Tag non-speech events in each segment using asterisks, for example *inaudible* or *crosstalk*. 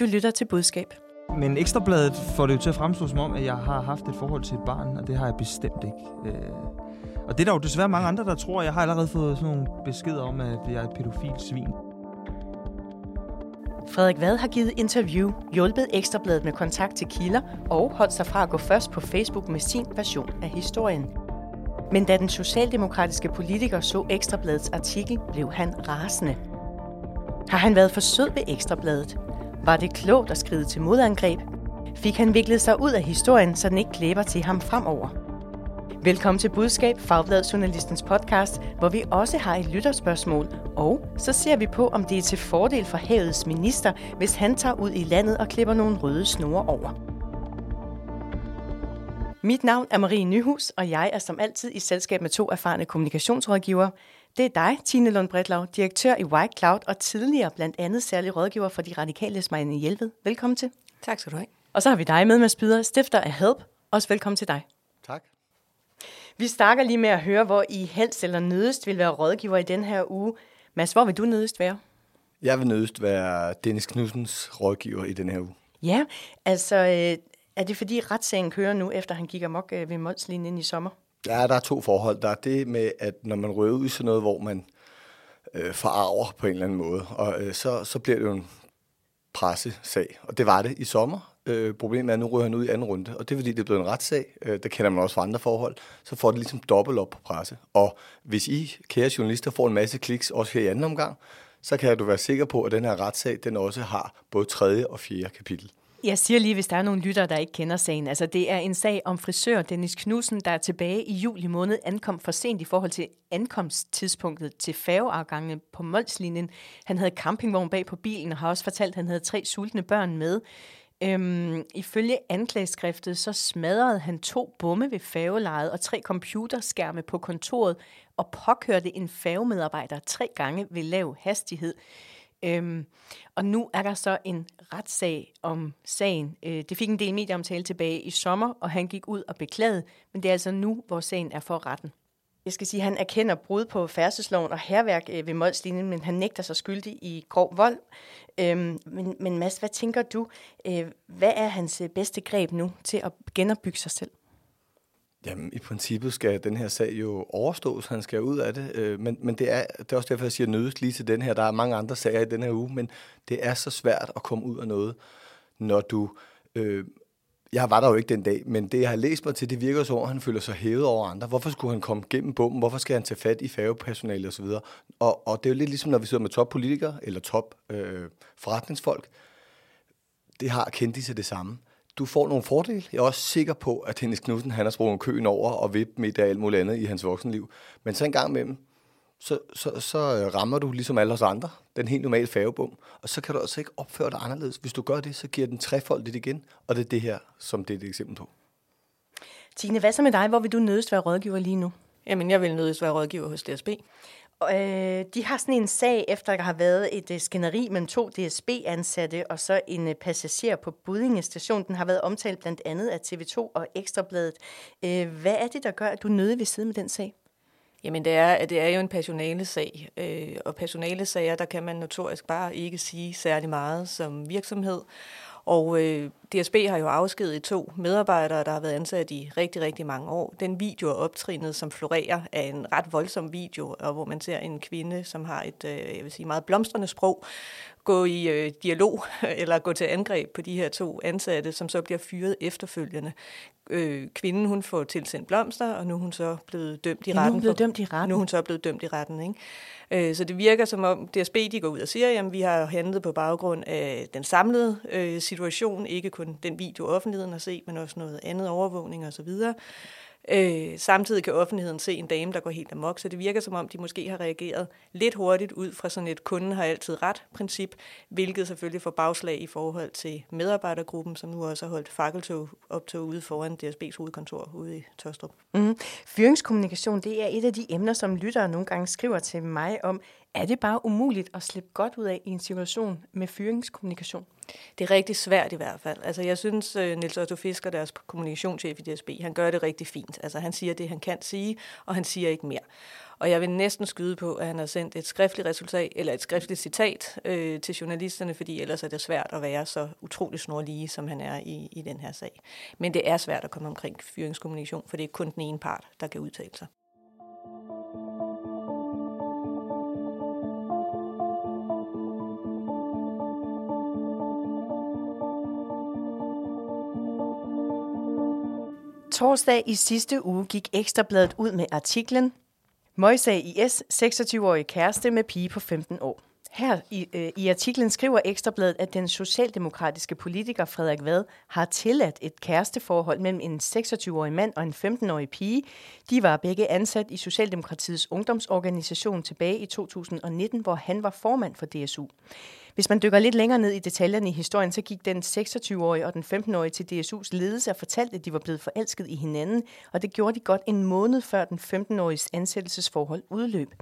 Du lytter til budskab. Men Ekstrabladet får det jo til at fremstå som om, at jeg har haft et forhold til et barn, og det har jeg bestemt ikke. Øh, og det er der jo desværre mange andre, der tror. Jeg har allerede fået sådan nogle beskeder om, at jeg er et pædofil svin. Frederik Vad har givet interview, hjulpet Ekstrabladet med kontakt til kilder og holdt sig fra at gå først på Facebook med sin version af historien. Men da den socialdemokratiske politiker så Ekstrabladets artikel, blev han rasende. Har han været for sød ved Ekstrabladet? Var det klogt at skride til modangreb? Fik han viklet sig ud af historien, så den ikke klæber til ham fremover? Velkommen til Budskab, Fagbladet Journalistens podcast, hvor vi også har et lytterspørgsmål. Og så ser vi på, om det er til fordel for havets minister, hvis han tager ud i landet og klipper nogle røde snore over. Mit navn er Marie Nyhus, og jeg er som altid i selskab med to erfarne kommunikationsrådgivere. Det er dig, Tine Lund Bredlav, direktør i White Cloud og tidligere blandt andet særlig rådgiver for de radikale Smejne Hjelved. Velkommen til. Tak skal du have. Og så har vi dig med, Mads Byder, stifter af Help. Også velkommen til dig. Tak. Vi starter lige med at høre, hvor I helst eller nødest vil være rådgiver i den her uge. Mads, hvor vil du nødest være? Jeg vil nødest være Dennis Knudsens rådgiver i den her uge. Ja, altså øh, er det fordi retssagen kører nu, efter han gik amok øh, ved Molslinjen i sommer? Ja, der er to forhold. Der er det med, at når man røver ud i sådan noget, hvor man øh, forarver på en eller anden måde, og øh, så, så bliver det jo en pressesag. Og det var det i sommer. Øh, problemet er, at nu rører han ud i anden runde, og det er fordi, det er blevet en retssag. Øh, der kender man også fra andre forhold. Så får det ligesom dobbelt op på presse. Og hvis I, kære journalister, får en masse kliks, også her i anden omgang, så kan du være sikker på, at den her retssag, den også har både tredje og fjerde kapitel. Jeg siger lige, hvis der er nogle lytter, der ikke kender sagen. Altså, det er en sag om frisør Dennis Knudsen, der tilbage i juli måned ankom for sent i forhold til ankomsttidspunktet til færgeafgangene på Molslinjen. Han havde campingvogn bag på bilen og har også fortalt, at han havde tre sultne børn med. Øhm, ifølge anklageskriftet, så smadrede han to bomme ved færgelejet og tre computerskærme på kontoret og påkørte en færgemedarbejder tre gange ved lav hastighed. Øhm, og nu er der så en retssag om sagen. Øh, det fik en del medieomtale tilbage i sommer, og han gik ud og beklagede, men det er altså nu, hvor sagen er for retten. Jeg skal sige, at han erkender brud på færdselsloven og herværk øh, ved Molslinjen, men han nægter sig skyldig i grov vold. Øhm, men, men Mads, hvad tænker du? Øh, hvad er hans øh, bedste greb nu til at genopbygge sig selv? Jamen, i princippet skal den her sag jo overstås. Han skal ud af det. Øh, men, men det, er, det er også derfor, jeg siger nødest lige til den her. Der er mange andre sager i den her uge, men det er så svært at komme ud af noget, når du... Øh, jeg var der jo ikke den dag, men det, jeg har læst mig til, det virker så, at han føler sig hævet over andre. Hvorfor skulle han komme gennem bomben? Hvorfor skal han tage fat i færgepersonale osv.? Og, og det er jo lidt ligesom, når vi sidder med toppolitikere eller top øh, forretningsfolk. Det har kendt de sig det samme du får nogle fordele. Jeg er også sikker på, at Hennis Knudsen han har sprunget køen over og vippet midt af alt muligt andet i hans voksenliv. Men så en gang imellem, så, så, så øh, rammer du ligesom alle os andre, den helt normale færgebom, og så kan du altså ikke opføre dig anderledes. Hvis du gør det, så giver den trefoldigt igen, og det er det her, som det er et eksempel på. Tine, hvad så med dig? Hvor vil du nødest være rådgiver lige nu? Jamen, jeg vil nødest være rådgiver hos DSB. Øh, de har sådan en sag, efter der har været et øh, skænderi mellem to DSB-ansatte og så en øh, passager på Budinge station. Den har været omtalt blandt andet af TV2 og Ekstrabladet. Øh, hvad er det, der gør, at du nødig vil sidde med den sag? Jamen det er, at det er jo en personalesag, øh, og personalesager, der kan man notorisk bare ikke sige særlig meget som virksomhed. Og øh, DSB har jo afskedet to medarbejdere, der har været ansat i rigtig, rigtig mange år. Den video er optrinet, som florerer, af en ret voldsom video, og hvor man ser en kvinde, som har et øh, jeg vil sige, meget blomstrende sprog, gå i øh, dialog *laughs* eller gå til angreb på de her to ansatte, som så bliver fyret efterfølgende. Øh, kvinden hun får tilsendt blomster, og nu er hun så blevet dømt i retten. Ja, nu er hun blevet dømt i retten. Nu er hun så blevet dømt i retten, ikke? Øh, så det virker som om DSB de går ud og siger, at vi har handlet på baggrund af den samlede øh, situation, ikke kun den video offentligheden har set, men også noget andet overvågning osv. Øh, samtidig kan offentligheden se en dame, der går helt amok, så det virker som om, de måske har reageret lidt hurtigt ud fra sådan et kunden har altid ret princip, hvilket selvfølgelig får bagslag i forhold til medarbejdergruppen, som nu også har holdt fakkeltog optog ude foran DSB's hovedkontor ude i Tostrup. Mm. Mm-hmm. Fyringskommunikation, det er et af de emner, som lyttere nogle gange skriver til mig om. Er det bare umuligt at slippe godt ud af i en situation med fyringskommunikation? Det er rigtig svært i hvert fald. Altså, jeg synes, Nils Niels Otto Fisker, deres kommunikationschef i DSB, han gør det rigtig fint. Altså, han siger det, han kan sige, og han siger ikke mere. Og jeg vil næsten skyde på, at han har sendt et skriftligt resultat, eller et skriftligt citat øh, til journalisterne, fordi ellers er det svært at være så utrolig snorlige, som han er i, i den her sag. Men det er svært at komme omkring fyringskommunikation, for det er kun den ene part, der kan udtale sig. Torsdag i sidste uge gik Ekstrabladet ud med artiklen Møjsa IS, 26-årig kæreste med pige på 15 år. Her i, øh, i artiklen skriver Ekstrabladet, at den socialdemokratiske politiker Frederik Vad har tilladt et kæresteforhold mellem en 26-årig mand og en 15-årig pige. De var begge ansat i Socialdemokratiets ungdomsorganisation tilbage i 2019, hvor han var formand for DSU. Hvis man dykker lidt længere ned i detaljerne i historien, så gik den 26-årige og den 15-årige til DSU's ledelse og fortalte, at de var blevet forelsket i hinanden, og det gjorde de godt en måned før den 15-åriges ansættelsesforhold udløb.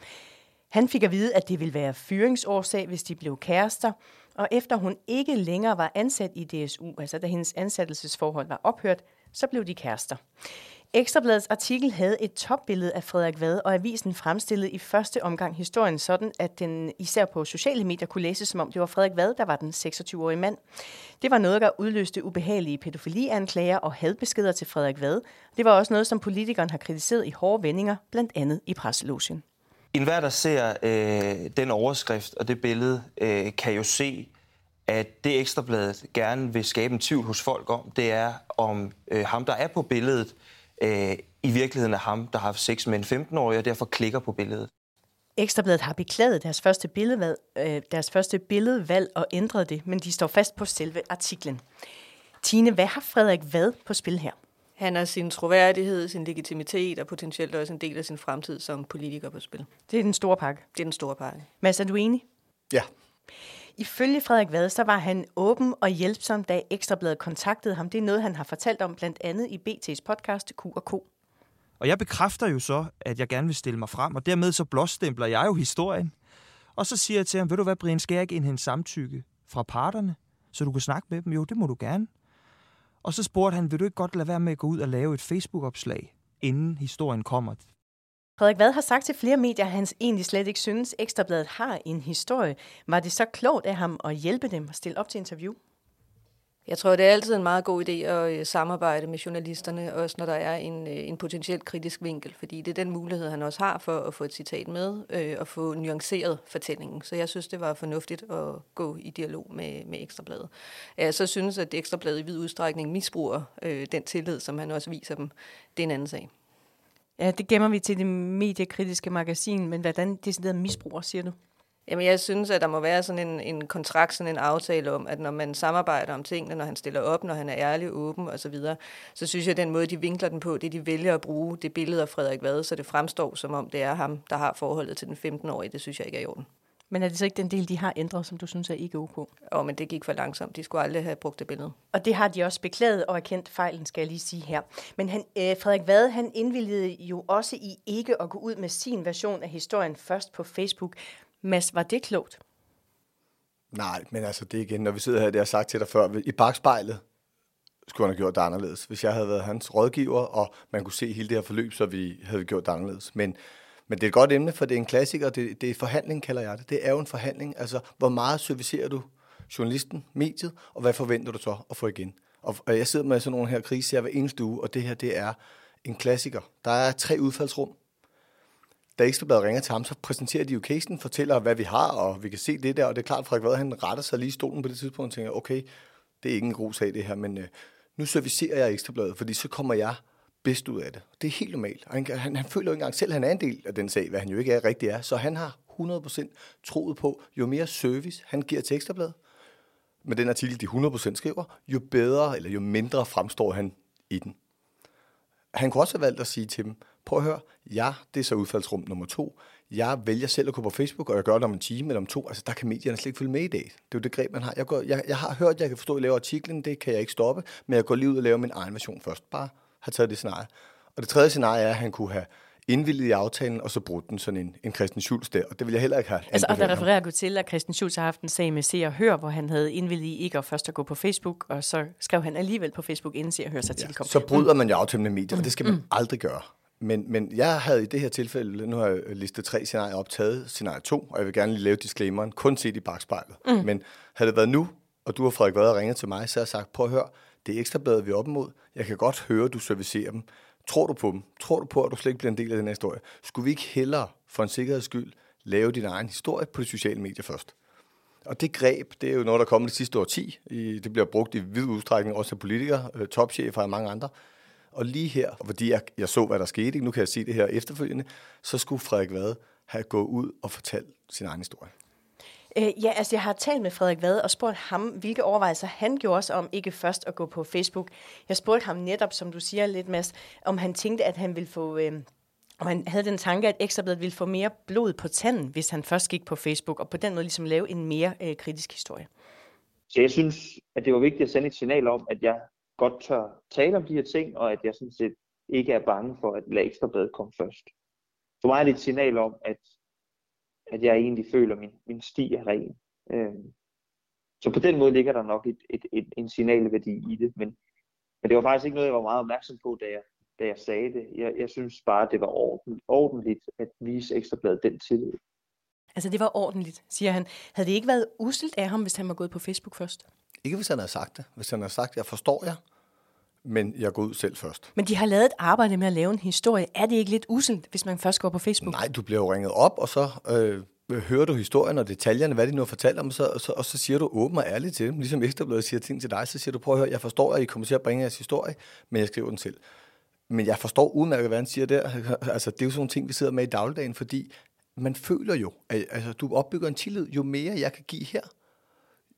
Han fik at vide, at det ville være fyringsårsag, hvis de blev kærester, og efter hun ikke længere var ansat i DSU, altså da hendes ansættelsesforhold var ophørt, så blev de kærester. Ekstrabladets artikel havde et topbillede af Frederik Vad, og avisen fremstillede i første omgang historien sådan, at den især på sociale medier kunne læses, som om det var Frederik Vad, der var den 26-årige mand. Det var noget, der udløste ubehagelige pædofilianklager og hadbeskeder til Frederik Vad. Det var også noget, som politikeren har kritiseret i hårde vendinger, blandt andet i presselogen. En hver, der ser øh, den overskrift og det billede, øh, kan jo se, at det Ekstrabladet gerne vil skabe en tvivl hos folk om, det er, om øh, ham, der er på billedet, øh, i virkeligheden er ham, der har haft sex med en 15-årig, og derfor klikker på billedet. Ekstrabladet har beklaget deres første, billedvalg, øh, deres første billedvalg og ændret det, men de står fast på selve artiklen. Tine, hvad har Frederik Vad på spil her? Han har sin troværdighed, sin legitimitet og potentielt også en del af sin fremtid som politiker på spil. Det er den store pakke. Det er den store pakke. Mads, er du enig? Ja. Ifølge Frederik Vad, så var han åben og hjælpsom, da Ekstrabladet kontaktede ham. Det er noget, han har fortalt om blandt andet i BT's podcast Q&K. Og jeg bekræfter jo så, at jeg gerne vil stille mig frem, og dermed så blåstempler jeg jo historien. Og så siger jeg til ham, ved du hvad, Brian, skal jeg ikke indhente samtykke fra parterne, så du kan snakke med dem? Jo, det må du gerne. Og så spurgte han, vil du ikke godt lade være med at gå ud og lave et Facebook-opslag, inden historien kommer? Frederik Vad har sagt til flere medier, at han egentlig slet ikke synes, Ekstrabladet har en historie. Var det så klogt af ham at hjælpe dem at stille op til interview? Jeg tror, det er altid en meget god idé at øh, samarbejde med journalisterne, også når der er en, øh, en potentielt kritisk vinkel, fordi det er den mulighed, han også har for at få et citat med øh, og få nuanceret fortællingen. Så jeg synes, det var fornuftigt at gå i dialog med, med Ekstrabladet. Jeg så synes, at Ekstrabladet i vid udstrækning misbruger øh, den tillid, som han også viser dem. Det er en anden sag. Ja, det gemmer vi til det mediekritiske magasin, men hvordan decideret misbruger, siger du? Jamen, jeg synes, at der må være sådan en, en kontrakt, sådan en aftale om, at når man samarbejder om tingene, når han stiller op, når han er ærlig, åben og så videre, så synes jeg, at den måde, de vinkler den på, det de vælger at bruge det billede af Frederik Vade, så det fremstår som om, det er ham, der har forholdet til den 15-årige. Det synes jeg ikke er i orden. Men er det så ikke den del, de har ændret, som du synes er ikke ok? Åh, men det gik for langsomt. De skulle aldrig have brugt det billede. Og det har de også beklaget og erkendt fejlen, skal jeg lige sige her. Men han, øh, Frederik Vad, han indvildede jo også i ikke at gå ud med sin version af historien først på Facebook. Mads, var det klogt? Nej, men altså det igen, når vi sidder her, det har jeg sagt til dig før, i bagspejlet skulle han have gjort det anderledes. Hvis jeg havde været hans rådgiver, og man kunne se hele det her forløb, så vi havde gjort det anderledes. Men, men det er et godt emne, for det er en klassiker, det, det er forhandling, kalder jeg det. Det er jo en forhandling. Altså, hvor meget servicerer du journalisten, mediet, og hvad forventer du så at få igen? Og jeg sidder med sådan nogle her kriser hver eneste uge, og det her, det er en klassiker. Der er tre udfaldsrum da Ekstrabladet ringer til ham, så præsenterer de jo casen, fortæller, hvad vi har, og vi kan se det der, og det er klart, at Frederik Vad, han retter sig lige i stolen på det tidspunkt, og tænker, okay, det er ikke en god sag det her, men øh, nu servicerer jeg Ekstrabladet, fordi så kommer jeg bedst ud af det. Det er helt normalt. Han, han, han føler jo ikke engang selv, at han er en del af den sag, hvad han jo ikke er rigtig er, så han har 100% troet på, jo mere service han giver til Ekstrabladet, med den artikel, de 100% skriver, jo bedre eller jo mindre fremstår han i den. Han kunne også have valgt at sige til dem, prøv at høre, ja, det er så udfaldsrum nummer to. Jeg vælger selv at gå på Facebook, og jeg gør det om en time eller om to. Altså, der kan medierne slet ikke følge med i dag. Det er jo det greb, man har. Jeg, går, jeg, jeg har hørt, at jeg kan forstå, at jeg laver artiklen. Det kan jeg ikke stoppe. Men jeg går lige ud og laver min egen version først. Bare har taget det scenarie. Og det tredje scenarie er, at han kunne have indvildet i aftalen, og så brudt den sådan en, en Christian Schulz der, og det vil jeg heller ikke have. Altså, og der refererer du til, at Christian Schulz har haft en sag med Se og Hør, hvor han havde indvildet i ikke at først at gå på Facebook, og så skrev han alligevel på Facebook, inden Se og Hør sig ja, Så bryder man jo aftalen med medier, og det skal man mm. aldrig gøre. Men, men jeg havde i det her tilfælde, nu har jeg listet tre scenarier optaget, scenarie 2, og jeg vil gerne lige lave disclaimeren, kun set i bagspejlet. Mm. Men havde det været nu, og du har Frederik Vad ringet til mig, så har jeg sagt, prøv at høre, det er ekstrabladet, vi er op imod. Jeg kan godt høre, at du servicerer dem. Tror du på dem? Tror du på, at du slet ikke bliver en del af den her historie? Skulle vi ikke hellere, for en sikkerheds skyld, lave din egen historie på de sociale medier først? Og det greb, det er jo noget, der kommer det sidste årti. I, det bliver brugt i vid udstrækning også af politikere, øh, topchefer og mange andre. Og lige her, fordi jeg, jeg så, hvad der skete, nu kan jeg se det her efterfølgende, så skulle Frederik Vade have gået ud og fortalt sin egen historie. Øh, ja, altså jeg har talt med Frederik Vade og spurgt ham, hvilke overvejelser han gjorde sig om ikke først at gå på Facebook. Jeg spurgte ham netop, som du siger lidt, Mads, om han tænkte, at han ville få... Øh, om han havde den tanke, at Ekstrabladet ville få mere blod på tanden, hvis han først gik på Facebook, og på den måde ligesom lave en mere øh, kritisk historie. Så jeg synes, at det var vigtigt at sende et signal om, at jeg godt tør tale om de her ting, og at jeg sådan set ikke er bange for at lade Ekstrabladet komme først. For mig er det et signal om, at at jeg egentlig føler, at min, min sti er ren. Øh, så på den måde ligger der nok et, et, et, en signalværdi i det, men, men det var faktisk ikke noget, jeg var meget opmærksom på, da jeg, da jeg sagde det. Jeg, jeg synes bare, at det var orden, ordentligt at vise Ekstrabladet den tillid. Altså det var ordentligt, siger han. Havde det ikke været uselt af ham, hvis han var gået på Facebook først? Ikke hvis han havde sagt det. Hvis han havde sagt, jeg forstår jer, men jeg går ud selv først. Men de har lavet et arbejde med at lave en historie. Er det ikke lidt uselt, hvis man først går på Facebook? Nej, du bliver jo ringet op, og så øh, hører du historien og detaljerne, hvad de nu har fortalt om, så, og, så, og så siger du åben og ærligt til dem. Ligesom Ekstrabladet siger ting til dig, så siger du, prøv at høre, jeg forstår, at I kommer til at bringe jeres historie, men jeg skriver den selv. Men jeg forstår udmærket, hvad han siger der. *laughs* Altså, det er jo sådan nogle ting, vi sidder med i dagligdagen, fordi man føler jo, at altså, du opbygger en tillid. Jo mere jeg kan give her,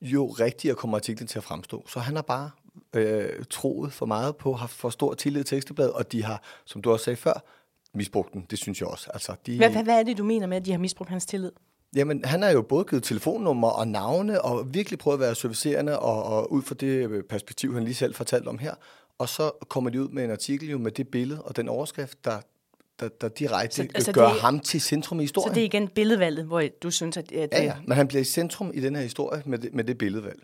jo rigtigere kommer artiklen til at fremstå. Så han har bare øh, troet for meget på, har for stor tillid til Ekstrabladet, og de har, som du også sagde før, misbrugt den. Det synes jeg også. Altså, de, hvad, hvad, hvad er det, du mener med, at de har misbrugt hans tillid? Jamen, han har jo både givet telefonnummer og navne, og virkelig prøvet at være servicerende, og, og ud fra det øh, perspektiv, han lige selv fortalte om her. Og så kommer de ud med en artikel jo med det billede og den overskrift, der, der, der direkte så, altså gør det, ham til centrum i historien. Så det er igen billedvalget, hvor du synes, at... at ja, ja, men han bliver i centrum i den her historie med det, med det billedvalg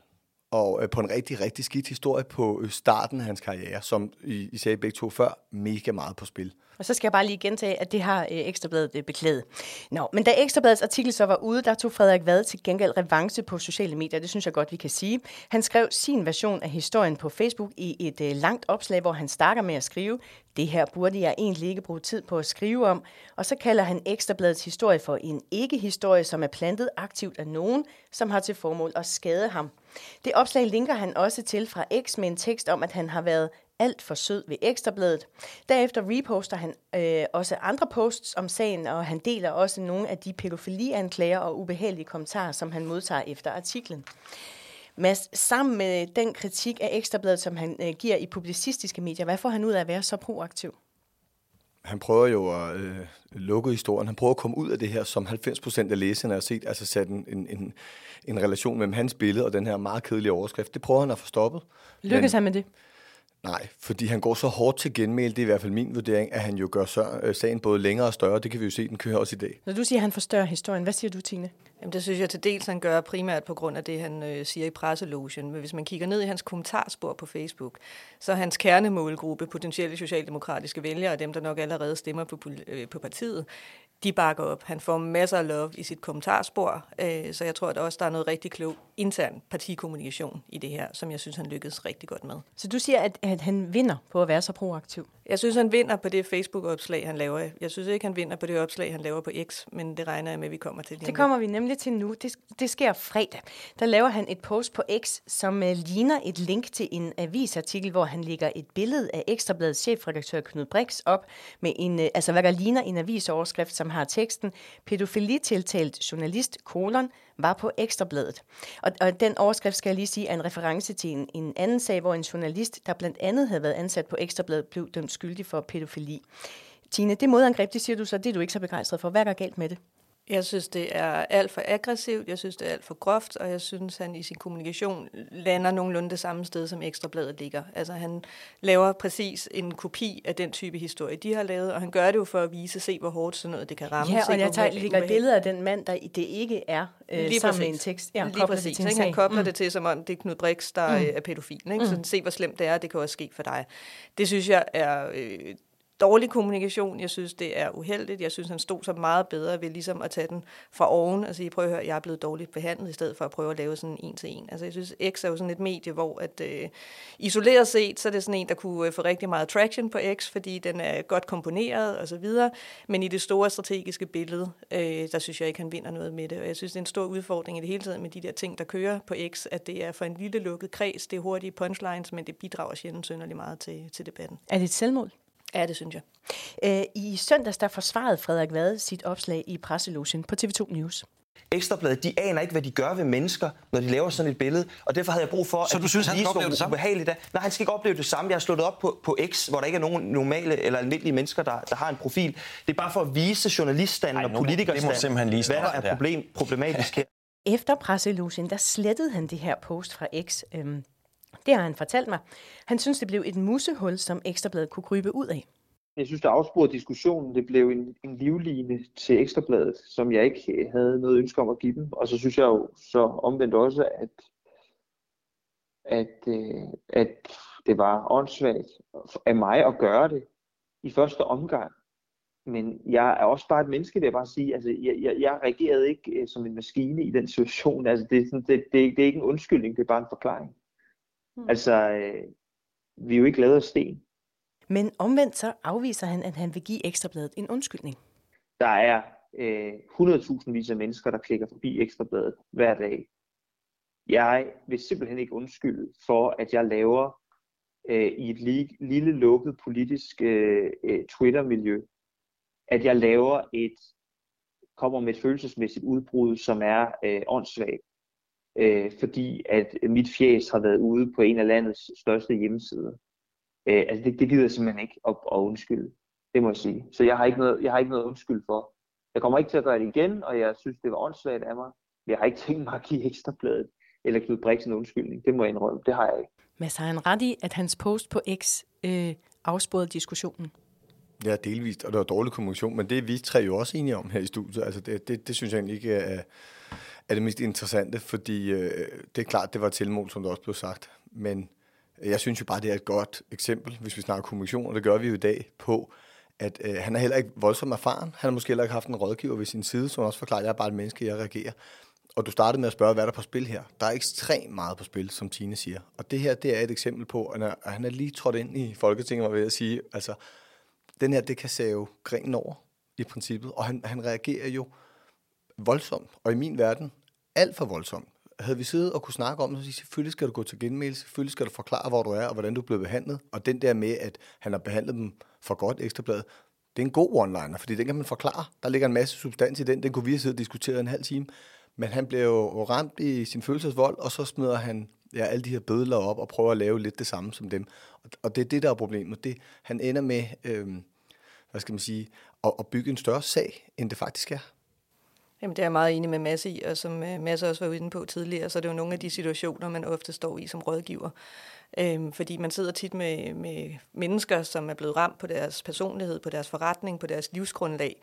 og øh, på en rigtig, rigtig skidt historie på øh, starten af hans karriere, som I, I sagde begge to før, mega meget på spil. Og så skal jeg bare lige gentage, at det har øh, Ekstrabladet øh, beklædet. Nå, men da Ekstrabladets artikel så var ude, der tog Frederik Vad til gengæld revanche på sociale medier. Det synes jeg godt, vi kan sige. Han skrev sin version af historien på Facebook i et øh, langt opslag, hvor han starter med at skrive, det her burde jeg egentlig ikke bruge tid på at skrive om. Og så kalder han Ekstrabladets historie for en ikke-historie, som er plantet aktivt af nogen, som har til formål at skade ham. Det opslag linker han også til fra X med en tekst om, at han har været alt for sød ved Ekstrabladet. Derefter reposter han øh, også andre posts om sagen, og han deler også nogle af de pædofilianklager og ubehagelige kommentarer, som han modtager efter artiklen. Mads, sammen med den kritik af Ekstrabladet, som han øh, giver i publicistiske medier, hvad får han ud af at være så proaktiv? Han prøver jo at øh, lukke historien. Han prøver at komme ud af det her, som 90 procent af læserne har set, altså sat en, en, en, en relation mellem hans billede og den her meget kedelige overskrift. Det prøver han at få stoppet. Lykkes han med det? Nej, fordi han går så hårdt til genmæld, det er i hvert fald min vurdering, at han jo gør øh, sagen både længere og større. Det kan vi jo se, den kører også i dag. Når du siger, at han forstørrer historien, hvad siger du, Tine? Jamen, det synes jeg til dels, han gør primært på grund af det, han øh, siger i presselogen. Men hvis man kigger ned i hans kommentarspor på Facebook, så er hans kernemålgruppe, potentielle socialdemokratiske vælgere, og dem, der nok allerede stemmer på, øh, på partiet, de bakker op. Han får masser af love i sit kommentarspor, øh, så jeg tror at også, der er noget rigtig klog intern partikommunikation i det her, som jeg synes, han lykkedes rigtig godt med. Så du siger, at, at han vinder på at være så proaktiv? Jeg synes, han vinder på det Facebook-opslag, han laver. Jeg synes ikke, han vinder på det opslag, han laver på X, men det regner jeg med, at vi kommer til. Det kommer vi nemlig til nu. Det, det sker fredag. Der laver han et post på X, som uh, ligner et link til en avisartikel, hvor han lægger et billede af Ekstrabladets chefredaktør Knud Brix op, med en, uh, altså hvad der ligner en avisoverskrift, som har teksten Pædofilitiltalt journalist, kolon, var på Ekstrabladet. Og, og den overskrift, skal jeg lige sige, er en reference til en, en anden sag, hvor en journalist, der blandt andet havde været ansat på Ekstrabladet, blev dømt skyldig for pædofili. Tine, det modangreb, det siger du så, det er du ikke så begejstret for. Hvad er der galt med det? Jeg synes, det er alt for aggressivt, jeg synes, det er alt for groft, og jeg synes, han i sin kommunikation lander nogenlunde det samme sted, som Ekstrabladet ligger. Altså han laver præcis en kopi af den type historie, de har lavet, og han gør det jo for at vise, se hvor hårdt sådan noget det kan ramme. Ja, og jeg tager, ligger et billede af den mand, der det ikke er, øh, Lige sammen præcis. med en tekst. Ja, Lige præcis. Det han kobler mm. det til, som om det er Knud Brix, der mm. er pædofil. Ikke? Så mm. se, hvor slemt det er, det kan også ske for dig. Det synes jeg er... Øh, dårlig kommunikation. Jeg synes, det er uheldigt. Jeg synes, han stod så meget bedre ved ligesom at tage den fra oven og sige, prøv at høre, jeg er blevet dårligt behandlet, i stedet for at prøve at lave sådan en til en. Altså, jeg synes, X er jo sådan et medie, hvor at, øh, isoleret set, så er det sådan en, der kunne øh, få rigtig meget traction på X, fordi den er godt komponeret og så videre. Men i det store strategiske billede, øh, der synes jeg ikke, han vinder noget med det. Og jeg synes, det er en stor udfordring i det hele taget med de der ting, der kører på X, at det er for en lille lukket kreds, det er hurtige punchlines, men det bidrager sjældent synderligt meget til, til debatten. Er det et selvmål? Ja, det synes jeg. Øh, I søndags der forsvarede Frederik Vade sit opslag i presselogen på TV2 News. Ekstrabladet, de aner ikke, hvad de gør ved mennesker, når de laver sådan et billede. Og derfor havde jeg brug for, Så at du synes, han skal opleve det samme? ubehageligt er. Nej, han skal ikke opleve det samme. Jeg har slået op på, på X, hvor der ikke er nogen normale eller almindelige mennesker, der, der har en profil. Det er bare for at vise journaliststanden Ej, og politikerstanden, simpelthen lige hvad der er problem, problematisk her. Efter presselogen, der slettede han det her post fra X. Øhm, det har han fortalt mig. Han synes, det blev et musehul, som Ekstrabladet kunne krybe ud af. Jeg synes, det afsporede diskussionen. Det blev en, en livline til Ekstrabladet, som jeg ikke øh, havde noget ønske om at give dem. Og så synes jeg jo så omvendt også, at, at, øh, at det var åndssvagt af mig at gøre det i første omgang. Men jeg er også bare et menneske, vil jeg bare sige. Altså, jeg, jeg, jeg reagerede ikke øh, som en maskine i den situation. Altså, det, er sådan, det, det, det er ikke en undskyldning, det er bare en forklaring. Hmm. Altså, øh, vi er jo ikke lavet af sten. Men omvendt så afviser han, at han vil give Ekstrabladet en undskyldning. Der er øh, 100.000 vis af mennesker, der klikker forbi Ekstrabladet hver dag. Jeg vil simpelthen ikke undskylde for, at jeg laver øh, i et li- lille lukket politisk øh, øh, Twitter-miljø, at jeg laver et, kommer med et følelsesmæssigt udbrud, som er øh, åndssvagt. Øh, fordi at mit fjes har været ude på en af landets største hjemmesider. Øh, altså det, det gider jeg simpelthen ikke at, at undskylde. Det må jeg sige. Så jeg har ikke noget, jeg har ikke noget undskyld for. Jeg kommer ikke til at gøre det igen, og jeg synes, det var åndssvagt af mig. Jeg har ikke tænkt mig at give ekstrabladet eller Knud Brix en undskyldning. Det må jeg indrømme. Det har jeg ikke. Mads, har han ret i, at hans post på X øh, afsporede diskussionen? Ja, delvist, og det var dårlig kommunikation, men det er vi tre jo også enige om her i studiet. Altså det, det, det synes jeg egentlig ikke er, er det mest interessante, fordi øh, det er klart, det var et tilmål, som der også blev sagt. Men jeg synes jo bare, det er et godt eksempel, hvis vi snakker kommunikation, og det gør vi jo i dag, på, at øh, han er heller ikke voldsomt erfaren. Han har måske heller ikke haft en rådgiver ved sin side, som også forklarer, at jeg er bare et menneske, jeg reagerer. Og du startede med at spørge, hvad er der på spil her? Der er ekstremt meget på spil, som Tine siger. Og det her, det er et eksempel på, han at han er lige trådt ind i Folketinget, var ved at sige, altså, den her, det kan save grenen over i princippet. Og han, han reagerer jo voldsomt, og i min verden alt for voldsomt. Havde vi siddet og kunne snakke om det, så sige, selvfølgelig skal du gå til genmæle, selvfølgelig skal du forklare, hvor du er, og hvordan du blev behandlet. Og den der med, at han har behandlet dem for godt, Ekstrabladet, det er en god one-liner, fordi den kan man forklare. Der ligger en masse substans i den, den kunne vi have siddet og diskuteret en halv time. Men han blev jo ramt i sin følelsesvold, og så smider han ja, alle de her bødler op og prøver at lave lidt det samme som dem. Og, og det er det, der er problemet. Det, han ender med, øhm, hvad skal man sige, at, at bygge en større sag, end det faktisk er. Jamen, det er jeg meget enig med Mads i, og som Masse Mads også var inde på tidligere, så er det jo nogle af de situationer, man ofte står i som rådgiver. Øhm, fordi man sidder tit med, med mennesker, som er blevet ramt på deres personlighed, på deres forretning, på deres livsgrundlag.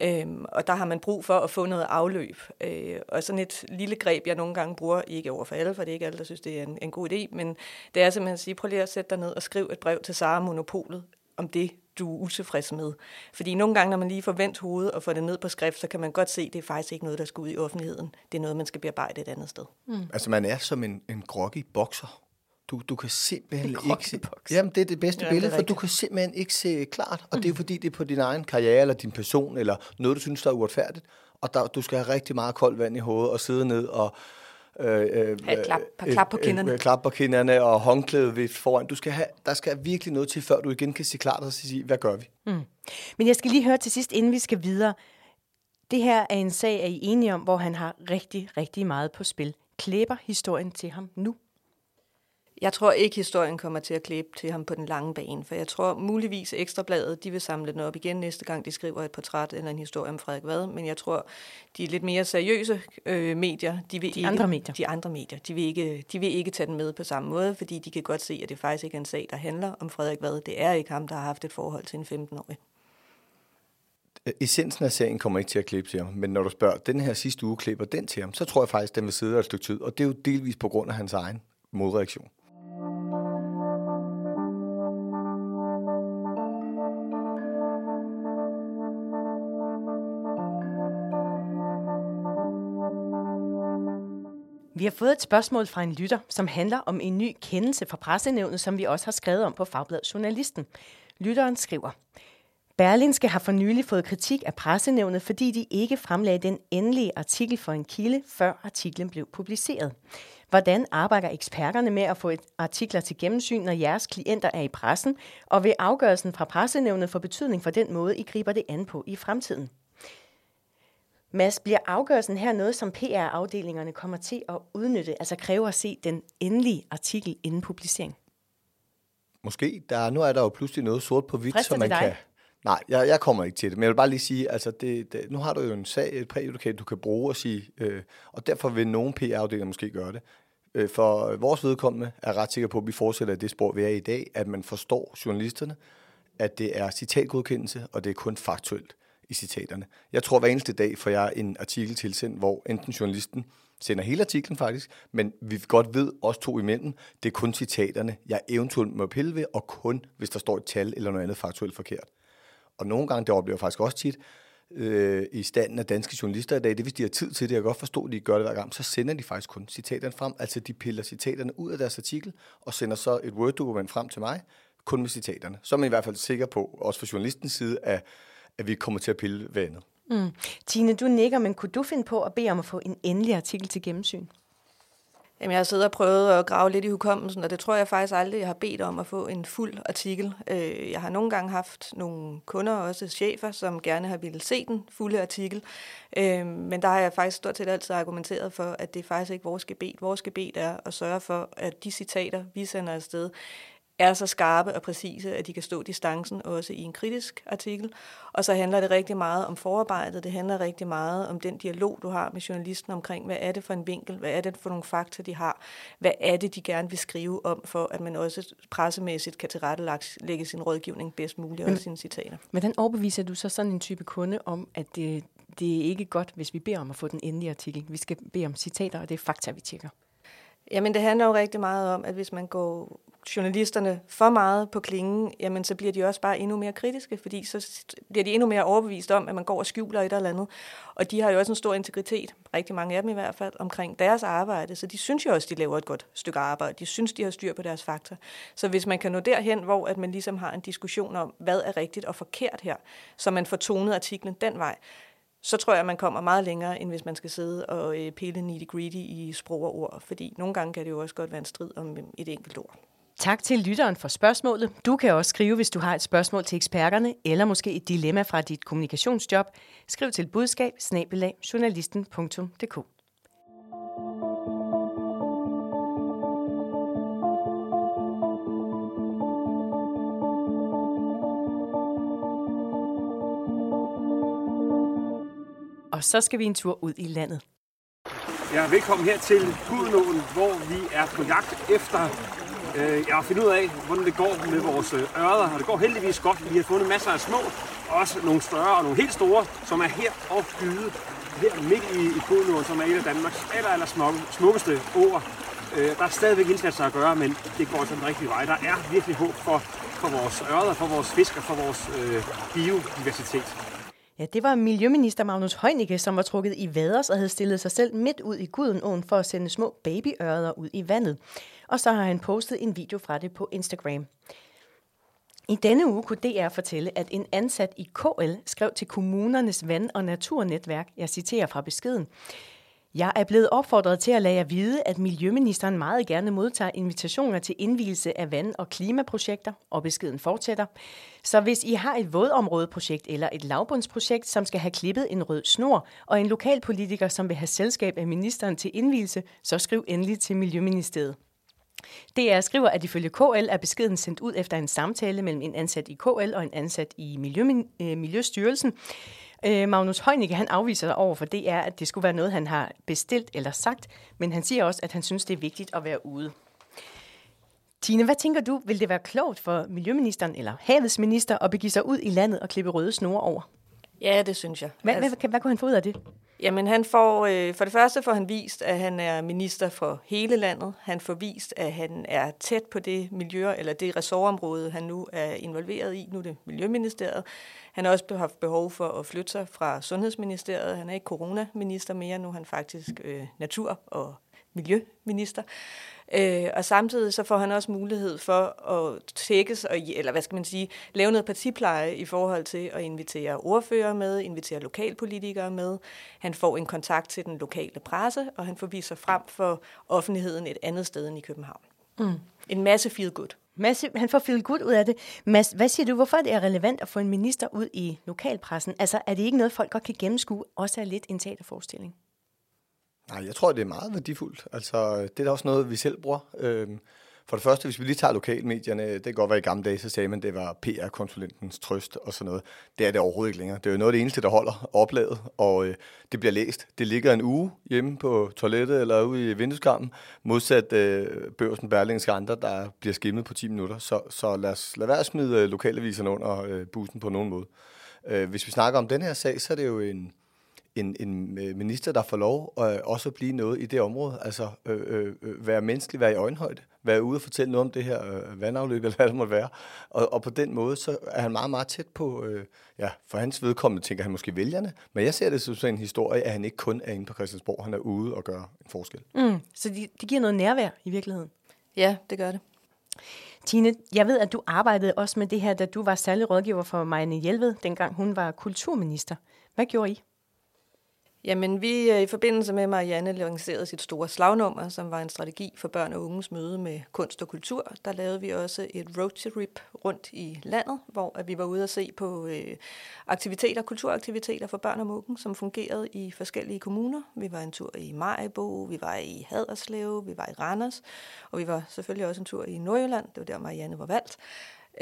Øhm, og der har man brug for at få noget afløb. Øh, og sådan et lille greb, jeg nogle gange bruger, ikke over for alle, for det er ikke alle, der synes, det er en, en god idé, men det er simpelthen at sige, prøv lige at sætte dig ned og skriv et brev til Sara Monopolet om det, du er utilfreds med. Fordi nogle gange, når man lige får vendt hovedet og får det ned på skrift, så kan man godt se, at det er faktisk ikke noget, der skal ud i offentligheden. Det er noget, man skal bearbejde et andet sted. Mm. Altså, man er som en, en groggy bokser. Du, du kan simpelthen En ikke se... Jamen, det er det bedste Ja, ja, det billede, for du kan simpelthen ikke se klart. Og det er jo fordi, det er på din egen karriere, eller din person, eller noget, du synes, der er uretfærdigt. Og der, du skal have rigtig meget koldt vand i hovedet, og sidde ned og... Øh, øh, Ha' et klap- par klap på kinderne. Øh, klap på kinderne og håndklæde ved foran. Du skal have, der skal virkelig noget til, før du igen kan se klart og sige, hvad gør vi? Men jeg skal lige høre til sidst, inden vi skal videre. Det her er en sag, er I enige om, hvor han har rigtig, rigtig meget på spil. Klæber historien til ham nu? Jeg tror ikke, historien kommer til at klæbe til ham på den lange bane, for jeg tror muligvis Ekstrabladet, de vil samle den op igen næste gang, de skriver et portræt eller en historie om Frederik Vad, men jeg tror, de lidt mere seriøse øh, medier, de vil De ikke, andre medier. de andre medier, de vil, ikke, de vil ikke tage den med på samme måde, fordi de kan godt se, at det faktisk ikke er en sag, der handler om Frederik Vad. Det er ikke ham, der har haft et forhold til en 15-årig. Essensen af sagen kommer ikke til at klippe til ham, men når du spørger, den her sidste uge klipper den til ham, så tror jeg faktisk, den vil sidde der et stykke tid, og det er jo delvis på grund af hans egen modreaktion. Vi har fået et spørgsmål fra en lytter, som handler om en ny kendelse fra pressenævnet, som vi også har skrevet om på Fagbladet Journalisten. Lytteren skriver, Berlinske har for nylig fået kritik af pressenævnet, fordi de ikke fremlagde den endelige artikel for en kilde, før artiklen blev publiceret. Hvordan arbejder eksperterne med at få et artikler til gennemsyn, når jeres klienter er i pressen, og vil afgørelsen fra pressenævnet få betydning for den måde, I griber det an på i fremtiden? Mads, bliver afgørelsen her noget, som PR-afdelingerne kommer til at udnytte, altså kræver at se den endelige artikel inden publicering? Måske. Der, nu er der jo pludselig noget sort på hvidt, som man dig? kan... Nej, jeg, jeg kommer ikke til det, men jeg vil bare lige sige, altså det, det, nu har du jo en sag, et præjudikat, du kan bruge og sige, øh, og derfor vil nogle PR-afdelinger måske gøre det. Øh, for vores vedkommende er ret sikker på, at vi fortsætter det spor, vi er i dag, at man forstår journalisterne, at det er citatgodkendelse, og det er kun faktuelt i citaterne. Jeg tror hver eneste dag får jeg en artikel tilsendt, hvor enten journalisten sender hele artiklen faktisk, men vi godt ved, os to imellem, det er kun citaterne, jeg eventuelt må pille ved, og kun hvis der står et tal eller noget andet faktuelt forkert. Og nogle gange, det oplever jeg faktisk også tit, øh, i standen af danske journalister i dag, det hvis de har tid til det, jeg kan godt forstå, at de gør det hver gang, så sender de faktisk kun citaterne frem. Altså de piller citaterne ud af deres artikel, og sender så et Word-dokument frem til mig, kun med citaterne. Så er man i hvert fald sikker på, også fra journalistens side, at, at vi kommer til at pille ved andet. Mm. Tine, du nikker, men kunne du finde på at bede om at få en endelig artikel til gennemsyn? Jamen, jeg har siddet og prøvet at grave lidt i hukommelsen, og det tror jeg faktisk aldrig, jeg har bedt om at få en fuld artikel. Øh, Jeg har nogle gange haft nogle kunder, også chefer, som gerne har ville se den fulde artikel. Øh, Men der har jeg faktisk stort set altid argumenteret for, at det er faktisk ikke vores gebet. Vores gebet er at sørge for, at de citater, vi sender afsted, er så skarpe og præcise, at de kan stå distancen også i en kritisk artikel. Og så handler det rigtig meget om forarbejdet. Det handler rigtig meget om den dialog, du har med journalisten omkring, hvad er det for en vinkel, hvad er det for nogle fakta, de har, hvad er det, de gerne vil skrive om, for at man også pressemæssigt kan tilrettelægge sin rådgivning bedst muligt og sine citater. Hvordan overbeviser du så sådan en type kunde om, at det, det er ikke godt, hvis vi beder om at få den endelige artikel? Vi skal bede om citater, og det er fakta, vi tjekker. Jamen, det handler jo rigtig meget om, at hvis man går journalisterne for meget på klingen, jamen så bliver de også bare endnu mere kritiske, fordi så bliver de endnu mere overbevist om, at man går og skjuler et eller andet. Og de har jo også en stor integritet, rigtig mange af dem i hvert fald, omkring deres arbejde, så de synes jo også, de laver et godt stykke arbejde. De synes, de har styr på deres fakta. Så hvis man kan nå derhen, hvor at man ligesom har en diskussion om, hvad er rigtigt og forkert her, så man får tonet artiklen den vej, så tror jeg, at man kommer meget længere, end hvis man skal sidde og øh, pille nitty-gritty i sprog og ord, fordi nogle gange kan det jo også godt være en strid om øh, et enkelt ord. Tak til lytteren for spørgsmålet. Du kan også skrive, hvis du har et spørgsmål til eksperterne, eller måske et dilemma fra dit kommunikationsjob. Skriv til budskab journalisten.dk. Og så skal vi en tur ud i landet. Ja, velkommen her til Gudenåen, hvor vi er på jagt efter øh, ja, at finde ud af, hvordan det går med vores øh, ørder. Og det går heldigvis godt. Vi har fundet masser af små, også nogle større og nogle helt store, som er her og gyde her midt i, i Gudenåen, som er et af Danmarks aller, aller smukke, smukkeste åer. Øh, der er stadigvæk indsatser at gøre, men det går altså den rigtige vej. Der er virkelig håb for, for vores ørder, for vores fisk og for vores øh, biodiversitet. Ja, det var Miljøminister Magnus Heunicke, som var trukket i vaders og havde stillet sig selv midt ud i Gudenåen for at sende små babyørder ud i vandet. Og så har han postet en video fra det på Instagram. I denne uge kunne DR fortælle, at en ansat i KL skrev til kommunernes vand- og naturnetværk, jeg citerer fra beskeden, jeg er blevet opfordret til at lade jer vide, at Miljøministeren meget gerne modtager invitationer til indvielse af vand- og klimaprojekter, og beskeden fortsætter. Så hvis I har et vådområdeprojekt eller et lavbundsprojekt, som skal have klippet en rød snor, og en lokalpolitiker, som vil have selskab af ministeren til indvielse, så skriv endelig til Miljøministeriet. DR skriver, at ifølge KL er beskeden sendt ud efter en samtale mellem en ansat i KL og en ansat i Miljø, øh, Miljøstyrelsen. Øh, Magnus Heunicke, han afviser over for DR, at det skulle være noget, han har bestilt eller sagt, men han siger også, at han synes, det er vigtigt at være ude. Tine, hvad tænker du, vil det være klogt for Miljøministeren eller havets minister at begive sig ud i landet og klippe røde snore over? Ja, det synes jeg. Hvad, altså, hvad, hvad kunne han få ud af det? Jamen, han får, øh, for det første får han vist, at han er minister for hele landet. Han får vist, at han er tæt på det miljø, eller det ressortområde, han nu er involveret i. Nu er det Miljøministeriet. Han har også haft behov for at flytte sig fra Sundhedsministeriet. Han er ikke coronaminister mere, nu er han faktisk øh, natur- og miljøminister. Øh, og samtidig så får han også mulighed for at tækkes, og, eller hvad skal man sige, lave noget partipleje i forhold til at invitere ordfører med, invitere lokalpolitikere med. Han får en kontakt til den lokale presse, og han får vist sig frem for offentligheden et andet sted end i København. Mm. En masse feel good. Masse, han får feel good ud af det. Mads, hvad siger du, hvorfor det er relevant at få en minister ud i lokalpressen? Altså, er det ikke noget, folk godt kan gennemskue, også er lidt en teaterforestilling? Nej, jeg tror, det er meget værdifuldt. Altså, det er da også noget, vi selv bruger. Øhm, for det første, hvis vi lige tager lokalmedierne, det kan godt være i gamle dage, så sagde man, at det var PR-konsulentens trøst og sådan noget. Det er det overhovedet ikke længere. Det er jo noget af det eneste, der holder oplaget, og øh, det bliver læst. Det ligger en uge hjemme på toilettet eller ude i vindueskampen, modsat øh, børsen Berlingske andre, der bliver skimmet på 10 minutter. Så, så lad os lad være at smide øh, lokalaviserne under øh, bussen på nogen måde. Øh, hvis vi snakker om den her sag, så er det jo en, en, en øh, minister, der får lov at øh, også at blive noget i det område. Altså øh, øh, øh, være menneskelig, være i øjenhøjde, være ude og fortælle noget om det her øh, vandafløb, *laughs* eller hvad det måtte være. Og, og på den måde, så er han meget, meget tæt på, øh, ja, for hans vedkommende tænker han måske vælgerne, men jeg ser det som sådan en historie, at han ikke kun er inde på Christiansborg, han er ude og gør en forskel. Mm, så det de giver noget nærvær i virkeligheden? Ja, det gør det. Tine, jeg ved, at du arbejdede også med det her, da du var særlig rådgiver for Marianne Hjelved, dengang hun var kulturminister. Hvad gjorde I? Jamen, vi øh, i forbindelse med Marianne lancerede sit store slagnummer, som var en strategi for børn og unges møde med kunst og kultur. Der lavede vi også et roadtrip rundt i landet, hvor at vi var ude at se på øh, aktiviteter, kulturaktiviteter for børn og unge, som fungerede i forskellige kommuner. Vi var en tur i Majbo, vi var i Haderslev, vi var i Randers, og vi var selvfølgelig også en tur i Nordjylland. Det var der, Marianne var valgt.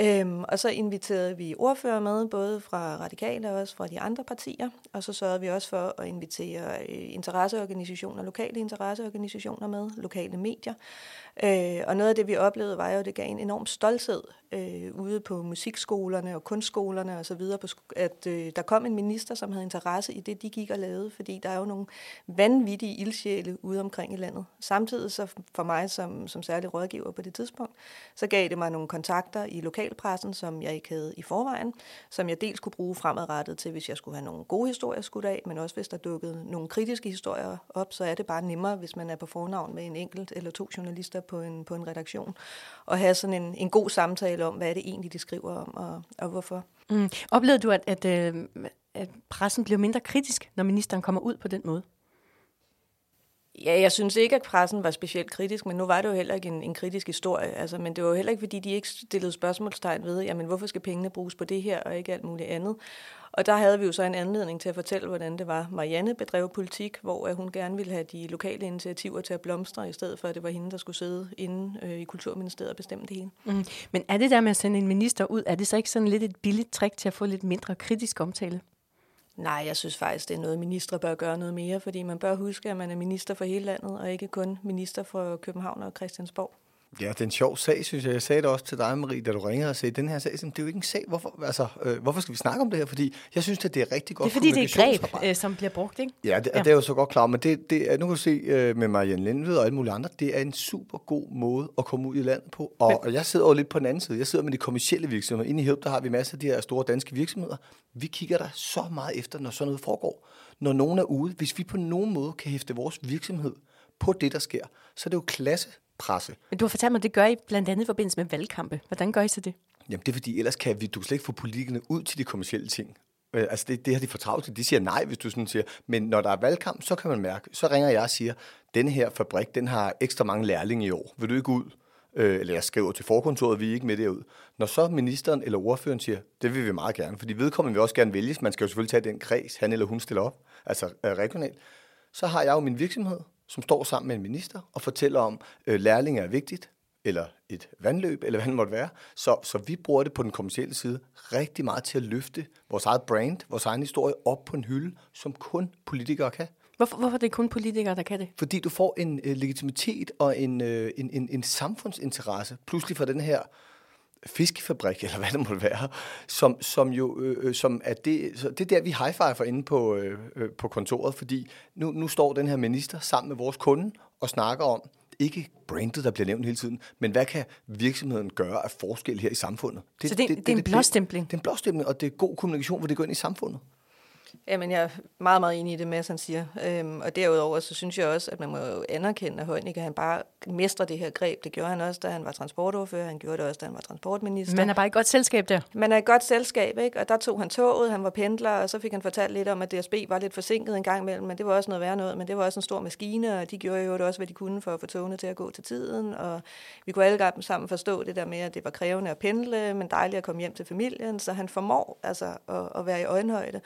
Øhm, og så inviterede vi ordfører med, både fra Radikale og også fra de andre partier. Og så sørgede vi også for at invitere øh, interesseorganisationer, lokale interesseorganisationer med, lokale medier. Øh, og noget af det, vi oplevede, var jo, at det gav en enorm stolthed øh, ude på musikskolerne og kunstskolerne osv., at øh, der kom en minister, som havde interesse i det, de gik og lavede, fordi der er jo nogle vanvittige ildsjæle ude omkring i landet. Samtidig så for mig som, som særlig rådgiver på det tidspunkt, så gav det mig nogle kontakter i lokalpressen, som jeg ikke havde i forvejen, som jeg dels kunne bruge fremadrettet til, hvis jeg skulle have nogle gode historier skudt af, men også hvis der dukkede nogle kritiske historier op, så er det bare nemmere, hvis man er på fornavn med en enkelt eller to journalister på en, på en redaktion, og have sådan en, en god samtale om, hvad er det egentlig, de skriver om, og, og hvorfor. Mm. Oplevede du, at, at, øh, at pressen bliver mindre kritisk, når ministeren kommer ud på den måde? Ja, jeg synes ikke, at pressen var specielt kritisk, men nu var det jo heller ikke en, en kritisk historie. Altså, men det var jo heller ikke, fordi de ikke stillede spørgsmålstegn ved, jamen hvorfor skal pengene bruges på det her og ikke alt muligt andet. Og der havde vi jo så en anledning til at fortælle, hvordan det var. Marianne bedrev politik, hvor hun gerne ville have de lokale initiativer til at blomstre, i stedet for at det var hende, der skulle sidde inde øh, i Kulturministeriet og bestemme det hele. Mm. Men er det der med at sende en minister ud, er det så ikke sådan lidt et billigt trick til at få lidt mindre kritisk omtale? Nej, jeg synes faktisk, det er noget, ministre bør gøre noget mere, fordi man bør huske, at man er minister for hele landet, og ikke kun minister for København og Christiansborg. Ja, det er en sjov sag, synes jeg. Jeg sagde det også til dig, Marie, da du ringede og sagde, den her sag, det er jo ikke en sag. Hvorfor, altså, øh, hvorfor skal vi snakke om det her? Fordi jeg synes, at det er rigtig godt Det er fordi, det er greb, øh, som bliver brugt, ikke? Ja, det, ja. det er jo så godt klar. Men det, det er, nu kan du se øh, med Marianne Lindved og alle mulige andre, det er en super god måde at komme ud i landet på. Og, men, og jeg sidder jo lidt på den anden side. Jeg sidder med de kommersielle virksomheder. Inde i Help, der har vi masser af de her store danske virksomheder. Vi kigger der så meget efter, når sådan noget foregår. Når nogen er ude, hvis vi på nogen måde kan hæfte vores virksomhed på det, der sker, så er det jo klasse presse. Men du har fortalt mig, at det gør I blandt andet i forbindelse med valgkampe. Hvordan gør I så det? Jamen det er fordi, ellers kan vi, du slet ikke få politikerne ud til de kommersielle ting. Øh, altså det, det har de fortravlt til. De siger nej, hvis du sådan siger. Men når der er valgkamp, så kan man mærke. Så ringer jeg og siger, den her fabrik, den har ekstra mange lærlinge i år. Vil du ikke ud? Øh, eller jeg skriver til forkontoret, vi er ikke med derud. Når så ministeren eller ordføreren siger, det vil vi meget gerne, fordi vedkommende vil også gerne vælges. Man skal jo selvfølgelig tage den kreds, han eller hun stiller op, altså øh, regionalt. Så har jeg jo min virksomhed, som står sammen med en minister og fortæller om, øh, lærlinge er vigtigt, eller et vandløb, eller hvad det måtte være. Så, så vi bruger det på den kommercielle side rigtig meget til at løfte vores eget brand, vores egen historie op på en hylde, som kun politikere kan. Hvorfor, hvorfor er det kun politikere, der kan det? Fordi du får en øh, legitimitet og en, øh, en, en, en samfundsinteresse pludselig for den her fiskefabrik, *laughs* eller hvad det måtte være, som, som jo øh, øh, som er det, så det er der, vi high for inde på, øh, øh, på kontoret, fordi nu, nu står den her minister sammen med vores kunde og snakker om, ikke brandet, der bliver nævnt hele tiden, men hvad kan virksomheden gøre af forskel her i samfundet? Det, så det, det, det, det er en blåstempling? Det er en blåstempling, og det er god kommunikation, hvor det går ind i samfundet. Jamen, jeg er meget, meget enig i det, Mads han siger. Øhm, og derudover, så synes jeg også, at man må jo anerkende, at Højnikke, han bare mestrer det her greb. Det gjorde han også, da han var transportordfører. Han gjorde det også, da han var transportminister. Man er bare i godt selskab der. Man er et godt selskab, ikke? Og der tog han toget, han var pendler, og så fik han fortalt lidt om, at DSB var lidt forsinket en gang imellem, men det var også noget værre noget. Men det var også en stor maskine, og de gjorde jo også, hvad de kunne for at få togene til at gå til tiden. Og vi kunne alle sammen forstå det der med, at det var krævende at pendle, men dejligt at komme hjem til familien. Så han formår altså at, at være i øjenhøjde.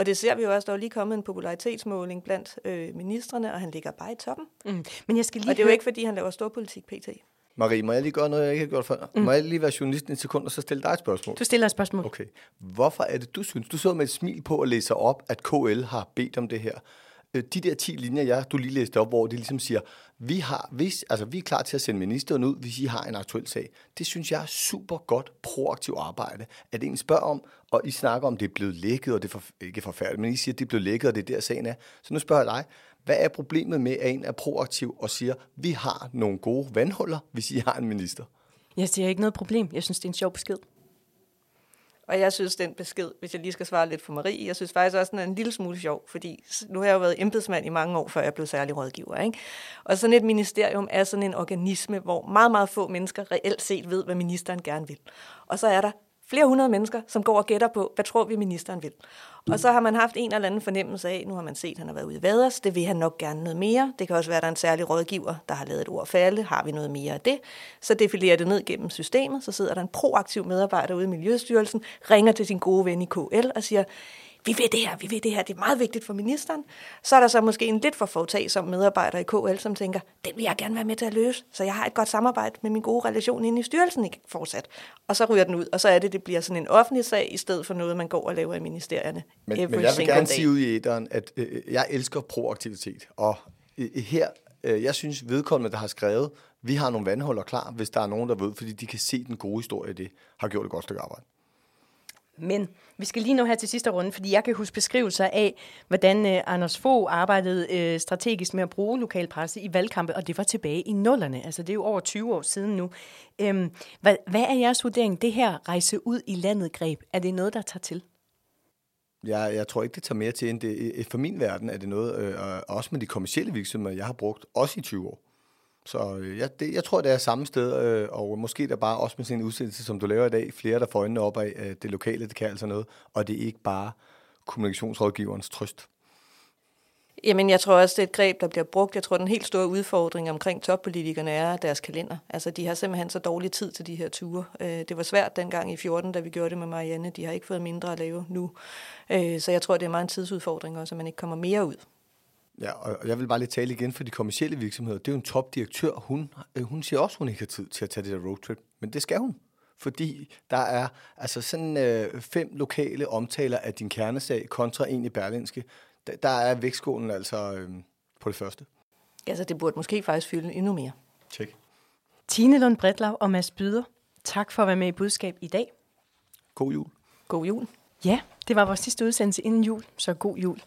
Og det ser vi jo også, der er lige kommet en popularitetsmåling blandt øh, ministerne, og han ligger bare i toppen. Mm. Men jeg skal lige og det er jo ikke, fordi han laver storpolitik pt. Marie, må jeg lige gøre noget, jeg ikke har gjort før? Mm. Må jeg lige være journalist en sekund, og så stille dig et spørgsmål? Du stiller et spørgsmål. Okay. Hvorfor er det, du synes, du sidder med et smil på at læse op, at KL har bedt om det her? Øh, de der 10 linjer, jeg, du lige læste op, hvor det ligesom siger, vi, har, hvis, altså, vi er klar til at sende ministeren ud, hvis I har en aktuel sag. Det synes jeg er super godt proaktivt arbejde. At en spørger om, og I snakker om, det er blevet lækket, og det er for, ikke forfærdeligt, men I siger, at det er blevet lækket, og det er der sagen er. Så nu spørger jeg dig, hvad er problemet med, at en er proaktiv og siger, vi har nogle gode vandhuller, hvis I har en minister? Jeg siger ikke noget problem. Jeg synes, det er en sjov besked. Og jeg synes, den besked, hvis jeg lige skal svare lidt for Marie, jeg synes faktisk også, den er en lille smule sjov, fordi nu har jeg jo været embedsmand i mange år, før jeg blev særlig rådgiver. Ikke? Og sådan et ministerium er sådan en organisme, hvor meget, meget få mennesker reelt set ved, hvad ministeren gerne vil. Og så er der flere hundrede mennesker, som går og gætter på, hvad tror vi ministeren vil. Og så har man haft en eller anden fornemmelse af, nu har man set, at han har været ude i vaders, det vil han nok gerne noget mere. Det kan også være, at der er en særlig rådgiver, der har lavet et ord falde. Har vi noget mere af det? Så defilerer det ned gennem systemet, så sidder der en proaktiv medarbejder ude i Miljøstyrelsen, ringer til sin gode ven i KL og siger, vi ved det her, vi ved det her, det er meget vigtigt for ministeren. Så er der så måske en lidt for foretagsom medarbejder i KL, som tænker, den vil jeg gerne være med til at løse, så jeg har et godt samarbejde med min gode relation inde i styrelsen ikke fortsat. Og så ryger den ud, og så er det, det bliver sådan en offentlig sag, i stedet for noget, man går og laver i ministerierne. Men, men jeg vil gerne day. sige ud i æderen, at øh, jeg elsker proaktivitet, og øh, her, øh, jeg synes vedkommende, der har skrevet, vi har nogle vandhuller klar, hvis der er nogen, der ved, fordi de kan se den gode historie, det har gjort et godt stykke arbejde. Men vi skal lige nå her til sidste runde, fordi jeg kan huske beskrivelser af, hvordan øh, Anders Fogh arbejdede øh, strategisk med at bruge lokalpresse i valgkampe, og det var tilbage i nullerne. Altså det er jo over 20 år siden nu. Øhm, hvad, hvad er jeres vurdering? Det her rejse ud i landet greb, er det noget, der tager til? Jeg, jeg tror ikke, det tager mere til end det. Øh, for min verden er det noget, øh, også med de kommersielle virksomheder, jeg har brugt, også i 20 år. Så øh, jeg, det, jeg tror, det er samme sted, øh, og måske der bare også med sådan en udsendelse, som du laver i dag, flere, der får øjnene op af, at det lokale, det kan altså noget, og det er ikke bare kommunikationsrådgiverens trøst. Jamen, jeg tror også, det er et greb, der bliver brugt. Jeg tror, den helt store udfordring omkring toppolitikerne er deres kalender. Altså, de har simpelthen så dårlig tid til de her ture. Øh, det var svært dengang i 14, da vi gjorde det med Marianne. De har ikke fået mindre at lave nu. Øh, så jeg tror, det er meget en tidsudfordring også, at man ikke kommer mere ud. Ja, og jeg vil bare lige tale igen for de kommercielle virksomheder. Det er jo en topdirektør. Hun, øh, hun siger også, at hun ikke har tid til at tage det der roadtrip. Men det skal hun. Fordi der er altså sådan øh, fem lokale omtaler af din kernesag kontra en i Berlinske. Der, der er vægtskålen altså øh, på det første. Altså, det burde måske faktisk fylde endnu mere. Tjek. Tine Lund Bredlav og Mads Byder, tak for at være med i budskab i dag. God jul. God jul. Ja, det var vores sidste udsendelse inden jul, så god jul.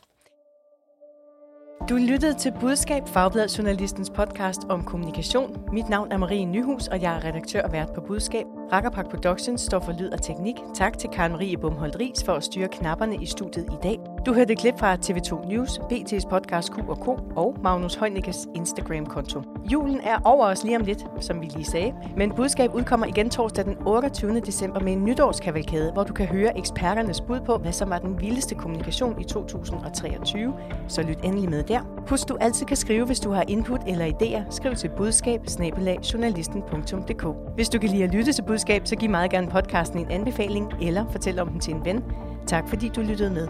Du lyttede til Budskab, Fagbladet Journalistens podcast om kommunikation. Mit navn er Marie Nyhus, og jeg er redaktør og vært på Budskab. Rakkerpak Productions står for lyd og teknik. Tak til Karen Marie Bumholdt Ries for at styre knapperne i studiet i dag. Du hørte et klip fra TV2 News, BT's podcast Q&K og Magnus Heunicke's Instagram-konto. Julen er over os lige om lidt, som vi lige sagde, men budskab udkommer igen torsdag den 28. december med en nytårskavalkade, hvor du kan høre eksperternes bud på, hvad som var den vildeste kommunikation i 2023. Så lyt endelig med der. Husk, du altid kan skrive, hvis du har input eller idéer. Skriv til budskab Hvis du kan lide at lytte til budskab, så giv meget gerne podcasten en anbefaling eller fortæl om den til en ven. Tak fordi du lyttede med.